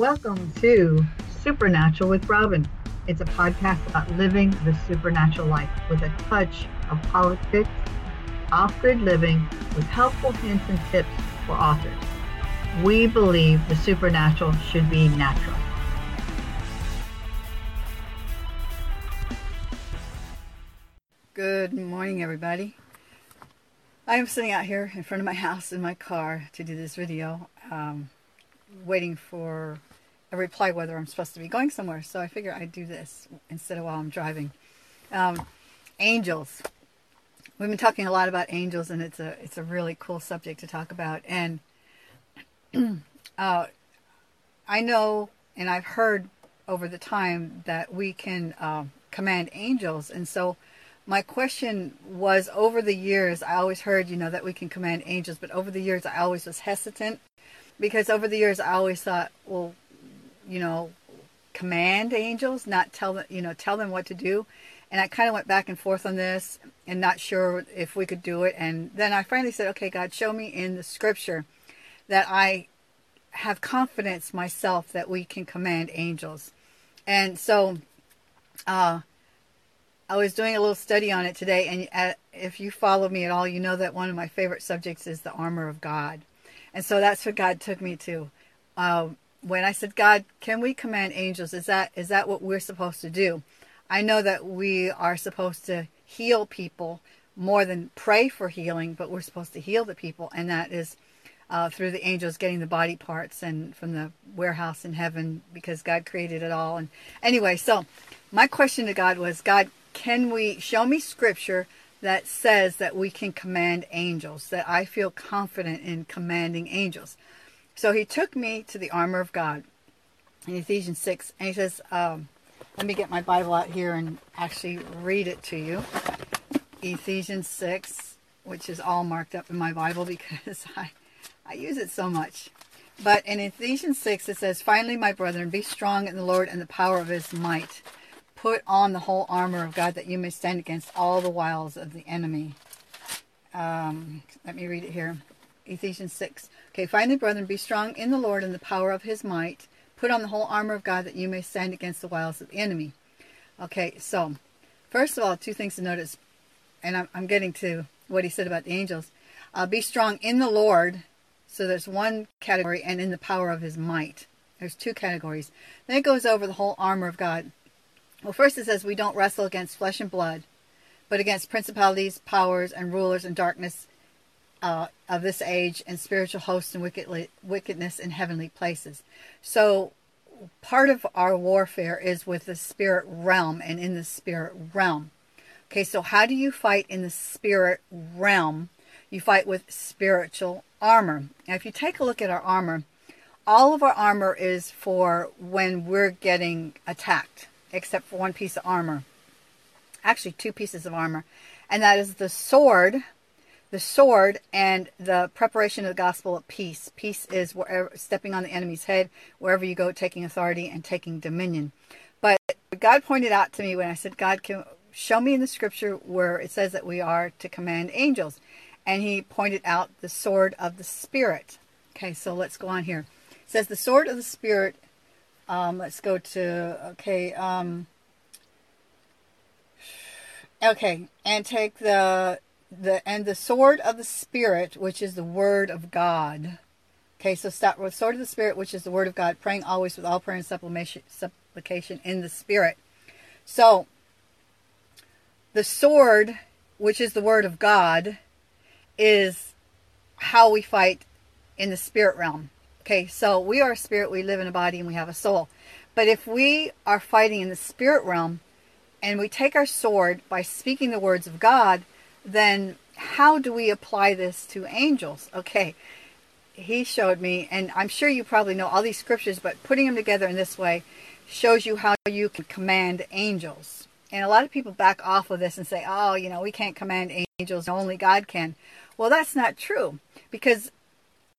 Welcome to Supernatural with Robin. It's a podcast about living the supernatural life with a touch of politics, off grid living with helpful hints and tips for authors. We believe the supernatural should be natural. Good morning, everybody. I am sitting out here in front of my house in my car to do this video, um, waiting for a reply whether I'm supposed to be going somewhere. So I figure I'd do this instead of while I'm driving. Um, angels. We've been talking a lot about angels, and it's a it's a really cool subject to talk about. And uh, I know, and I've heard over the time that we can uh, command angels, and so my question was over the years i always heard you know that we can command angels but over the years i always was hesitant because over the years i always thought well you know command angels not tell them you know tell them what to do and i kind of went back and forth on this and not sure if we could do it and then i finally said okay god show me in the scripture that i have confidence myself that we can command angels and so uh I was doing a little study on it today, and uh, if you follow me at all, you know that one of my favorite subjects is the armor of God. And so that's what God took me to. Um, when I said, God, can we command angels? Is that is that what we're supposed to do? I know that we are supposed to heal people more than pray for healing, but we're supposed to heal the people, and that is uh, through the angels getting the body parts and from the warehouse in heaven because God created it all. And anyway, so my question to God was, God, can we show me scripture that says that we can command angels, that I feel confident in commanding angels? So he took me to the armor of God in Ephesians 6, and he says, um, let me get my Bible out here and actually read it to you. Ephesians 6, which is all marked up in my Bible because I, I use it so much. But in Ephesians 6, it says, Finally, my brethren, be strong in the Lord and the power of his might. Put on the whole armor of God that you may stand against all the wiles of the enemy. Um, let me read it here. Ephesians 6. Okay, finally, brethren, be strong in the Lord and the power of his might. Put on the whole armor of God that you may stand against the wiles of the enemy. Okay, so first of all, two things to notice, and I'm, I'm getting to what he said about the angels. Uh, be strong in the Lord. So there's one category, and in the power of his might. There's two categories. Then it goes over the whole armor of God. Well, first it says we don't wrestle against flesh and blood, but against principalities, powers, and rulers and darkness uh, of this age and spiritual hosts and wickedness in heavenly places. So part of our warfare is with the spirit realm and in the spirit realm. Okay, so how do you fight in the spirit realm? You fight with spiritual armor. Now, if you take a look at our armor, all of our armor is for when we're getting attacked except for one piece of armor. Actually, two pieces of armor. And that is the sword, the sword, and the preparation of the gospel of peace. Peace is wherever, stepping on the enemy's head, wherever you go, taking authority and taking dominion. But God pointed out to me when I said, God, can show me in the scripture where it says that we are to command angels. And he pointed out the sword of the Spirit. Okay, so let's go on here. It says, The sword of the Spirit um, let's go to, okay, um, okay, and take the, the, and the sword of the Spirit, which is the word of God. Okay, so start with sword of the Spirit, which is the word of God, praying always with all prayer and supplication, supplication in the Spirit. So, the sword, which is the word of God, is how we fight in the spirit realm. Okay, so we are a spirit, we live in a body, and we have a soul. But if we are fighting in the spirit realm and we take our sword by speaking the words of God, then how do we apply this to angels? Okay, he showed me, and I'm sure you probably know all these scriptures, but putting them together in this way shows you how you can command angels. And a lot of people back off of this and say, oh, you know, we can't command angels, only God can. Well, that's not true because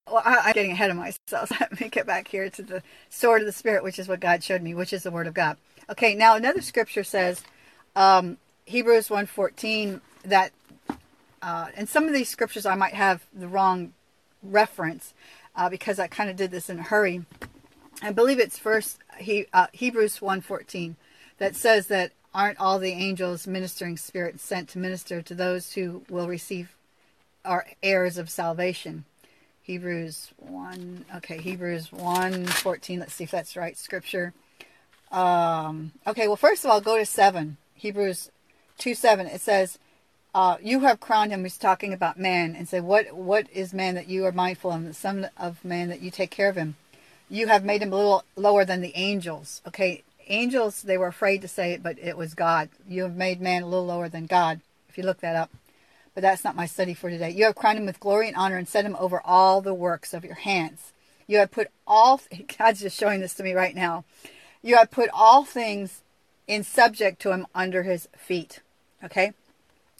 well, I, am getting ahead of myself. So let me get back here to the sword of the Spirit, which is what God showed me, which is the Word of God. Okay, now another scripture says, um, Hebrews 1.14, that, uh, and some of these scriptures I might have the wrong reference uh, because I kind of did this in a hurry. I believe it's first he, uh, Hebrews 1.14 that says that aren't all the angels ministering spirits sent to minister to those who will receive are heirs of salvation. Hebrews 1 okay, Hebrews 1:14. Let's see if that's right scripture. Um, okay, well first of all go to 7. Hebrews 2 7. It says uh, you have crowned him. He's talking about man and say, what what is man that you are mindful of? The son of man that you take care of him. You have made him a little lower than the angels. Okay, angels they were afraid to say it, but it was God. You have made man a little lower than God. If you look that up, but that's not my study for today. You have crowned him with glory and honor and set him over all the works of your hands. You have put all. God's just showing this to me right now. You have put all things in subject to him under his feet. Okay.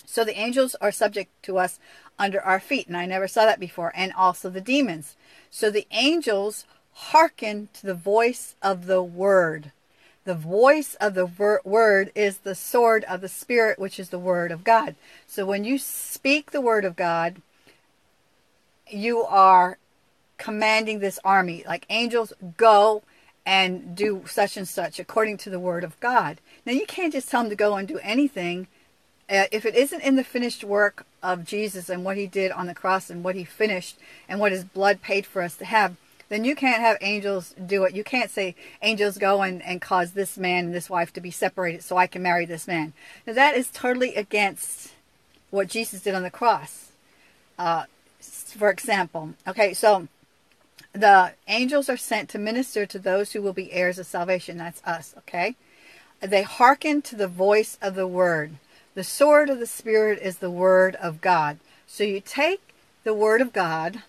So the angels are subject to us under our feet, and I never saw that before, and also the demons. So the angels hearken to the voice of the word. The voice of the word is the sword of the Spirit, which is the word of God. So when you speak the word of God, you are commanding this army, like angels, go and do such and such according to the word of God. Now you can't just tell them to go and do anything if it isn't in the finished work of Jesus and what he did on the cross and what he finished and what his blood paid for us to have, then you can't have angels do it. You can't say, angels go and, and cause this man and this wife to be separated so I can marry this man. Now that is totally against what Jesus did on the cross. Uh, for example, okay, so the angels are sent to minister to those who will be heirs of salvation. That's us, okay? They hearken to the voice of the word. The sword of the Spirit is the Word of God. So you take the Word of God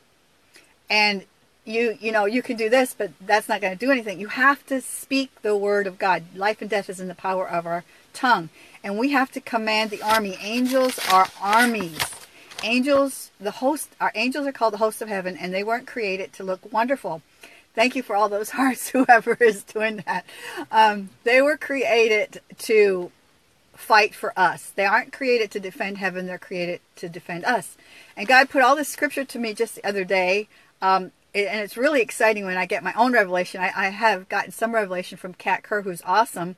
and you you know you can do this but that's not going to do anything. You have to speak the word of god. Life and death is in the power of our tongue. And we have to command the army. Angels are armies. Angels the host our angels are called the hosts of heaven and they weren't created to look wonderful. Thank you for all those hearts whoever is doing that. Um, they were created to fight for us. They aren't created to defend heaven, they're created to defend us. And God put all this scripture to me just the other day. Um, and it's really exciting when I get my own revelation. I, I have gotten some revelation from Kat Kerr, who's awesome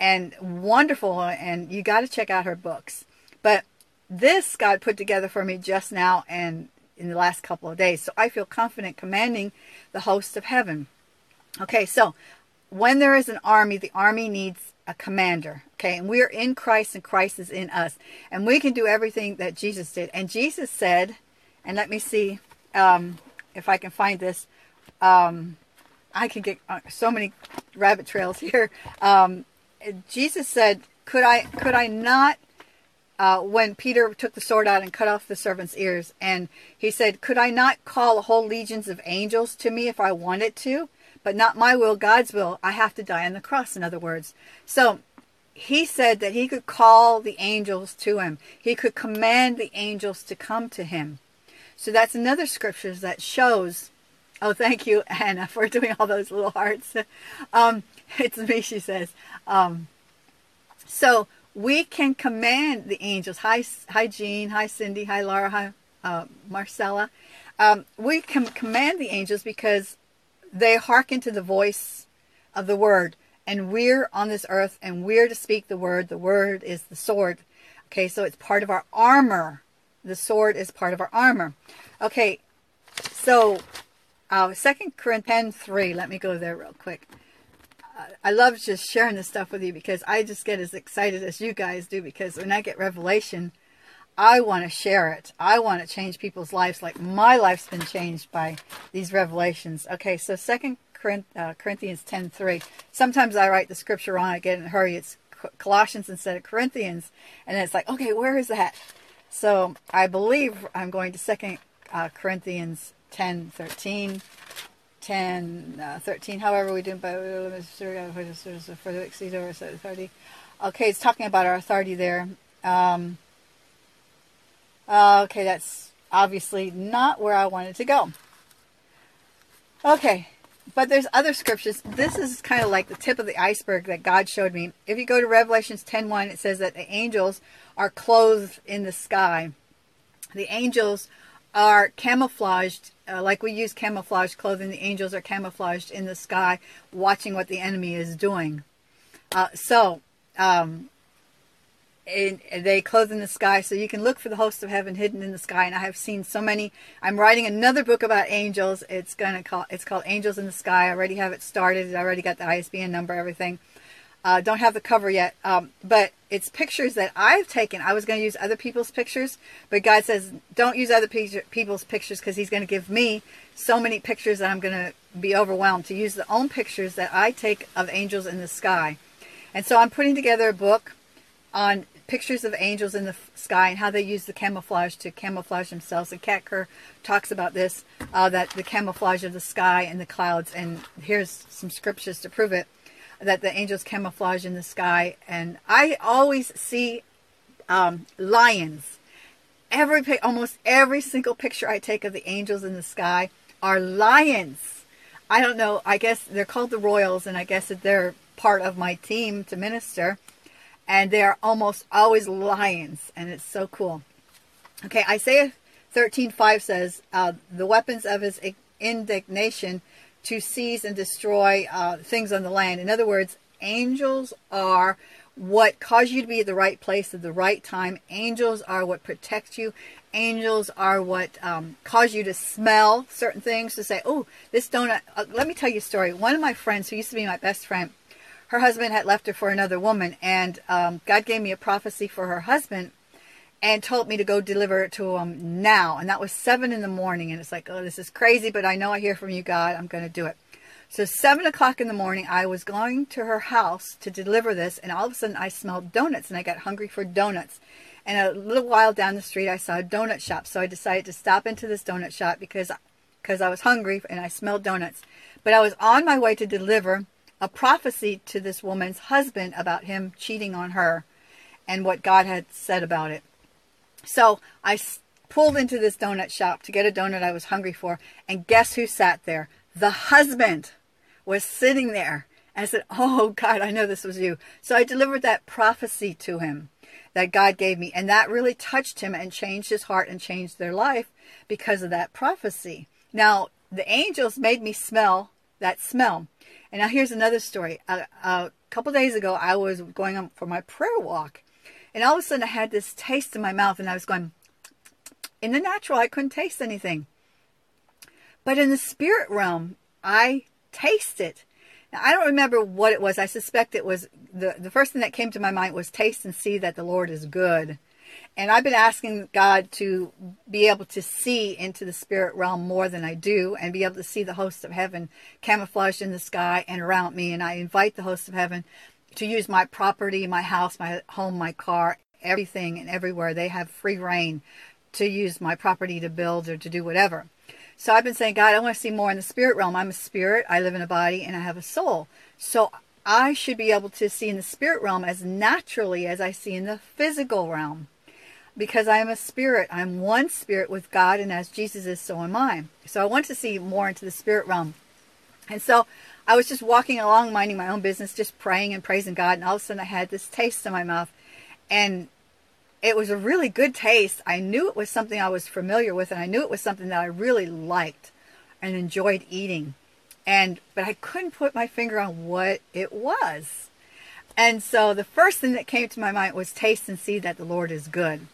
and wonderful, and you got to check out her books. But this God put together for me just now and in the last couple of days. So I feel confident commanding the host of heaven. Okay, so when there is an army, the army needs a commander. Okay, and we're in Christ and Christ is in us. And we can do everything that Jesus did. And Jesus said, and let me see um, if I can find this. Um, I can get uh, so many rabbit trails here. Um, Jesus said, "Could I? Could I not?" Uh, when Peter took the sword out and cut off the servant's ears, and he said, "Could I not call a whole legions of angels to me if I wanted to?" But not my will, God's will. I have to die on the cross, in other words. So he said that he could call the angels to him. He could command the angels to come to him. So that's another scripture that shows. Oh, thank you, Anna, for doing all those little hearts. Um, it's me, she says. Um, so we can command the angels. Hi, hi, Jean. Hi, Cindy. Hi, Laura. Hi, uh, Marcella. Um, we can command the angels because they hearken to the voice of the word. And we're on this earth and we're to speak the word. The word is the sword. Okay, so it's part of our armor. The sword is part of our armor. Okay, so uh, 2 Corinthians 3, let me go there real quick. Uh, I love just sharing this stuff with you because I just get as excited as you guys do because when I get revelation, I want to share it. I want to change people's lives like my life's been changed by these revelations. Okay, so Second uh, Corinthians 10.3. Sometimes I write the scripture wrong. I get in a hurry. It's Colossians instead of Corinthians. And it's like, okay, where is that? So I believe I'm going to Second uh, Corinthians 10, 13. 10, uh, 13, however we do it, for the exceed. Okay, it's talking about our authority there. Um, uh, okay, that's obviously not where I wanted to go. Okay, but there's other scriptures. This is kind of like the tip of the iceberg that God showed me. If you go to Revelations 10.1, it says that the angels are clothed in the sky. The angels are camouflaged, uh, like we use camouflage clothing. The angels are camouflaged in the sky, watching what the enemy is doing. Uh, so, um, in, they clothe in the sky, so you can look for the host of heaven hidden in the sky. And I have seen so many. I'm writing another book about angels. It's gonna call. It's called Angels in the Sky. I already have it started. I already got the ISBN number, everything. Uh, don't have the cover yet, um, but it's pictures that I've taken. I was going to use other people's pictures, but God says don't use other people's pictures because He's going to give me so many pictures that I'm going to be overwhelmed to use the own pictures that I take of angels in the sky. And so I'm putting together a book on pictures of angels in the sky and how they use the camouflage to camouflage themselves. And Kat Kerr talks about this, uh, that the camouflage of the sky and the clouds. And here's some scriptures to prove it that the angels camouflage in the sky. And I always see um, lions. Every almost every single picture I take of the angels in the sky are lions. I don't know. I guess they're called the Royals, and I guess that they're part of my team to minister. And they are almost always lions, and it's so cool. Okay, Isaiah 13:5 says, uh, "The weapons of his indignation to seize and destroy uh, things on the land. In other words, angels are what cause you to be at the right place at the right time. Angels are what protect you. Angels are what um, cause you to smell certain things, to say, oh, this donut. Uh, let me tell you a story. One of my friends, who used to be my best friend, her husband had left her for another woman, and um, God gave me a prophecy for her husband and told me to go deliver it to him now. And that was seven in the morning. And it's like, oh, this is crazy, but I know I hear from you, God. I'm going to do it. So seven o'clock in the morning, I was going to her house to deliver this, and all of a sudden I smelled donuts, and I got hungry for donuts. And a little while down the street, I saw a donut shop, so I decided to stop into this donut shop because because I was hungry and I smelled donuts. But I was on my way to deliver a prophecy to this woman's husband about him cheating on her and what God had said about it. So I pulled into this donut shop to get a donut I was hungry for, and guess who sat there? The husband was sitting there. I said, Oh, God, I know this was you. So I delivered that prophecy to him that God gave me. And that really touched him and changed his heart and changed their life because of that prophecy. Now, the angels made me smell that smell. And now here's another story. A, a couple days ago, I was going on for my prayer walk. And all of a sudden, I had this taste in my mouth, and I was going, in the natural, I couldn't taste anything. But in the spirit realm, I tasted. It. Now, I don't remember what it was. I suspect it was the, the first thing that came to my mind was taste and see that the Lord is good. And I've been asking God to be able to see into the spirit realm more than I do and be able to see the hosts of heaven camouflaged in the sky and around me. And I invite the hosts of heaven to use my property, my house, my home, my car, everything and everywhere. They have free reign to use my property to build or to do whatever. So I've been saying, God, I want to see more in the spirit realm. I'm a spirit, I live in a body, and I have a soul. So I should be able to see in the spirit realm as naturally as I see in the physical realm. Because I am a spirit. I'm one spirit with God, and as Jesus is, so am I. So I want to see more into the spirit realm. And so I was just walking along, minding my own business, just praying and praising God, and all of a sudden I had this taste in my mouth. And it was a really good taste. I knew it was something I was familiar with, and I knew it was something that I really liked and enjoyed eating. And but I couldn't put my finger on what it was. And so the first thing that came to my mind was taste and see that the Lord is good.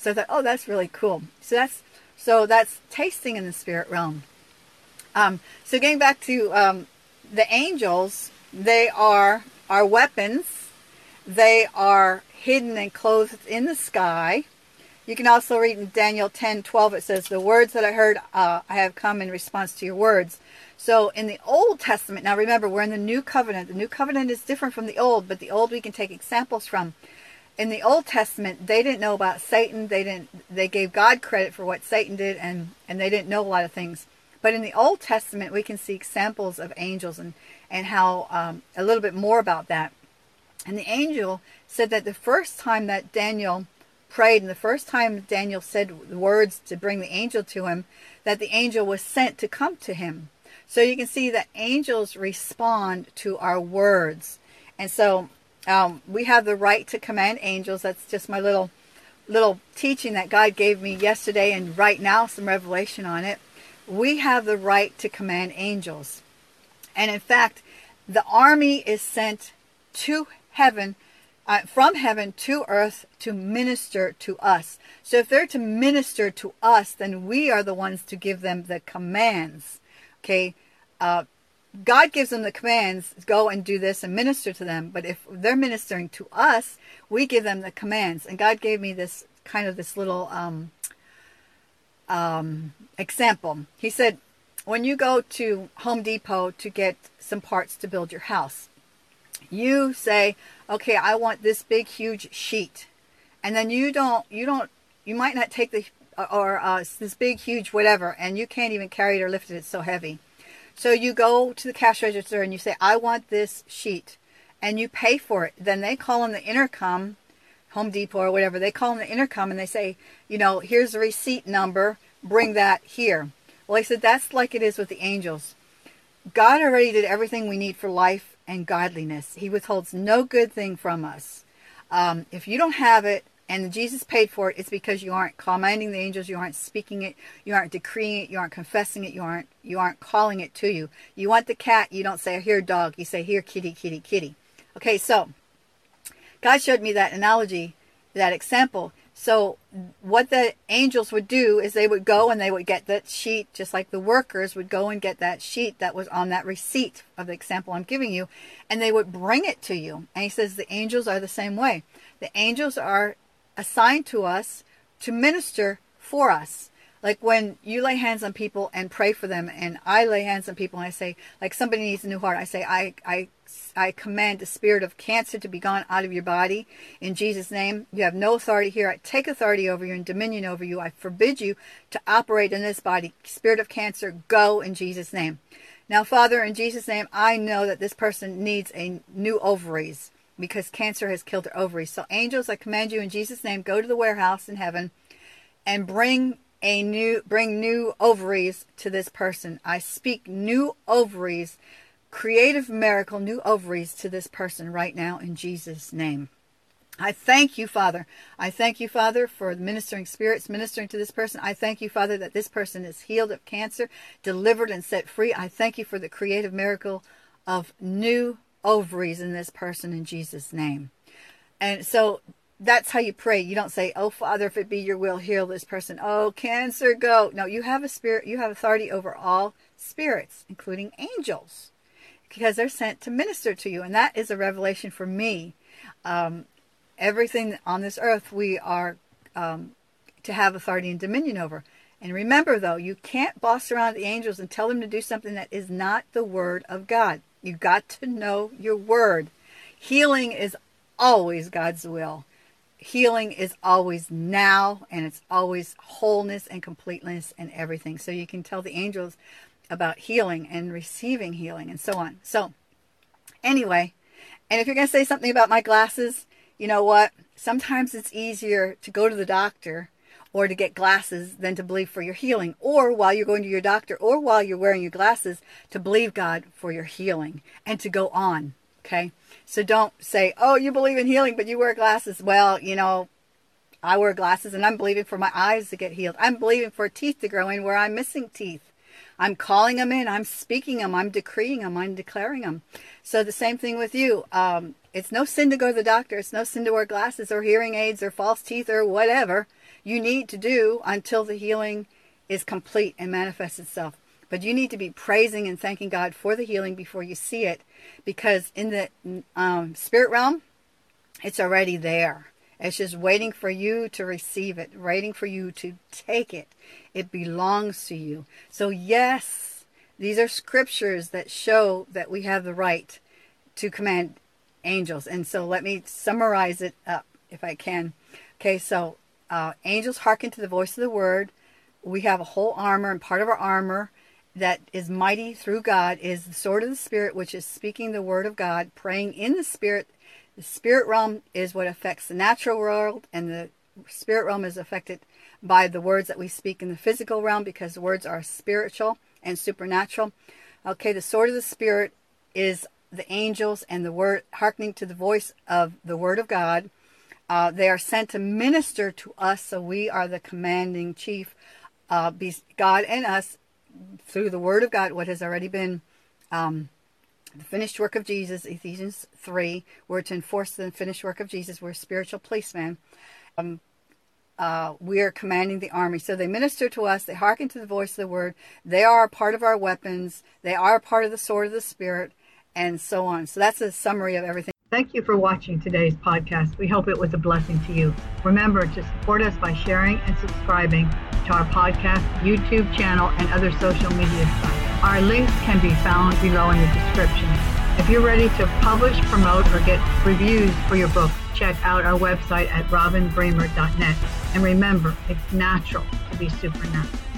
So I thought, oh, that's really cool. So that's so that's tasting in the spirit realm. Um, so getting back to um, the angels, they are our weapons. They are hidden and clothed in the sky. You can also read in Daniel 10 12, it says, The words that I heard, uh, I have come in response to your words. So in the Old Testament, now remember, we're in the New Covenant. The New Covenant is different from the Old, but the Old we can take examples from. In the Old Testament, they didn't know about Satan. They didn't. They gave God credit for what Satan did, and and they didn't know a lot of things. But in the Old Testament, we can see examples of angels and and how um, a little bit more about that. And the angel said that the first time that Daniel prayed and the first time Daniel said words to bring the angel to him, that the angel was sent to come to him. So you can see that angels respond to our words. And so um, we have the right to command angels. That's just my little little teaching that God gave me yesterday and right now, some revelation on it. We have the right to command angels. And in fact, the army is sent to heaven, uh, from heaven to earth to minister to us. So if they're to minister to us, then we are the ones to give them the commands. Okay? Uh, God gives them the commands, go and do this and minister to them. But if they're ministering to us, we give them the commands. And God gave me this kind of this little um, um, example. He said, when you go to Home Depot to get some parts to build your house, you say, okay, I want this big, huge sheet. And then you don't, you don't, you might not take the, or uh, this big, huge whatever, and you can't even carry it or lift it, it's so heavy. So you go to the cash register and you say, I want this sheet. And you pay for it. Then they call on the intercom, Home Depot or whatever, they call on the intercom and they say, you know, here's the receipt number, bring that here. Well, I said, that's like it is with the angels. God already did everything we need for life and godliness. He withholds no good thing from us. Um, if you don't have it, and Jesus paid for it, it's because you aren't commanding the angels, you aren't speaking it, you aren't decreeing it, you aren't confessing it, you aren't you aren't calling it to you. You want the cat, you don't say here dog, you say here kitty, kitty, kitty. Okay, so God showed me that analogy, that example. So what the angels would do is they would go and they would get that sheet, just like the workers would go and get that sheet that was on that receipt of the example I'm giving you, and they would bring it to you. And he says the angels are the same way. The angels are assigned to us to minister for us. Like when you lay hands on people and pray for them, and I lay hands on people and I say, like somebody needs a new heart, I say, I, I, I command the spirit of cancer to be gone out of your body in Jesus' name. You have no authority here. I take authority over you and dominion over you. I forbid you to operate in this body. Spirit of cancer, go in Jesus' name. Now, Father, in Jesus' name, I know that this person needs a new ovaries because cancer has killed her ovaries. So angels, I command you in Jesus' name, go to the warehouse in heaven and bring a new bring new ovaries to this person. I speak new ovaries, creative miracle, new ovaries to this person right now in Jesus' name. I thank you, Father. I thank you, Father, for ministering spirits ministering to this person. I thank you, Father, that this person is healed of cancer, delivered and set free. I thank you for the creative miracle of new ovaries in this person in Jesus' name. And so that's how you pray. You don't say, Oh, Father, if it be your will, heal this person. Oh, cancer, go. No, you have a spirit, you have authority over all spirits, including angels, because they're sent to minister to you. And that is a revelation for me. Um, everything on this earth we are um, to have authority and dominion over. And remember, though, you can't boss around the angels and tell them to do something that is not the word of God. You got to know your word. Healing is always God's will. Healing is always now, and it's always wholeness and completeness and everything. So you can tell the angels about healing and receiving healing and so on. So, anyway, and if you're going to say something about my glasses, you know what? Sometimes it's easier to go to the doctor or to get glasses than to believe for your healing, or while you're going to your doctor, or while you're wearing your glasses, to believe God for your healing and to go on. Okay? So don't say, oh, you believe in healing, but you wear glasses. Well, you know, I wear glasses and I'm believing for my eyes to get healed. I'm believing for teeth to grow in where I'm missing teeth. I'm calling them in. I'm speaking them. I'm decreeing them. I'm declaring them. So the same thing with you. Um, it's no sin to go to the doctor. It's no sin to wear glasses or hearing aids or false teeth or whatever you need to do until the healing is complete and manifests itself. But you need to be praising and thanking God for the healing before you see it because in the um, spirit realm, it's already there. It's just waiting for you to receive it, waiting for you to take it. It belongs to you. So, yes, these are scriptures that show that we have the right to command angels. And so, let me summarize it up if I can. Okay, so uh, angels hearken to the voice of the word. We have a whole armor, and part of our armor that is mighty through God is the sword of the Spirit, which is speaking the word of God, praying in the Spirit. The spirit realm is what affects the natural world, and the spirit realm is affected by the words that we speak in the physical realm because words are spiritual and supernatural. Okay, the sword of the Spirit is the angels and the word, hearkening to the voice of the word of God Uh, they are sent to minister to us, so we are the commanding chief. Uh, God and us through the Word of God, what has already been um, the finished work of Jesus, Ephesians 3. We're to enforce the finished work of Jesus. We're spiritual policemen. Um, uh, we are commanding the army. So they minister to us. They hearken to the voice of the word. They are a part of our weapons. They are a part of the sword of the spirit, and so on. So that's a summary of everything. Thank you for watching today's podcast. We hope it was a blessing to you. Remember to support us by sharing and subscribing to our podcast, YouTube channel, and other social media sites. Our links can be found below in the description. If you're ready to publish, promote, or get reviews for your book, check out our website at robinbremer.net. And remember, it's natural to be supernatural.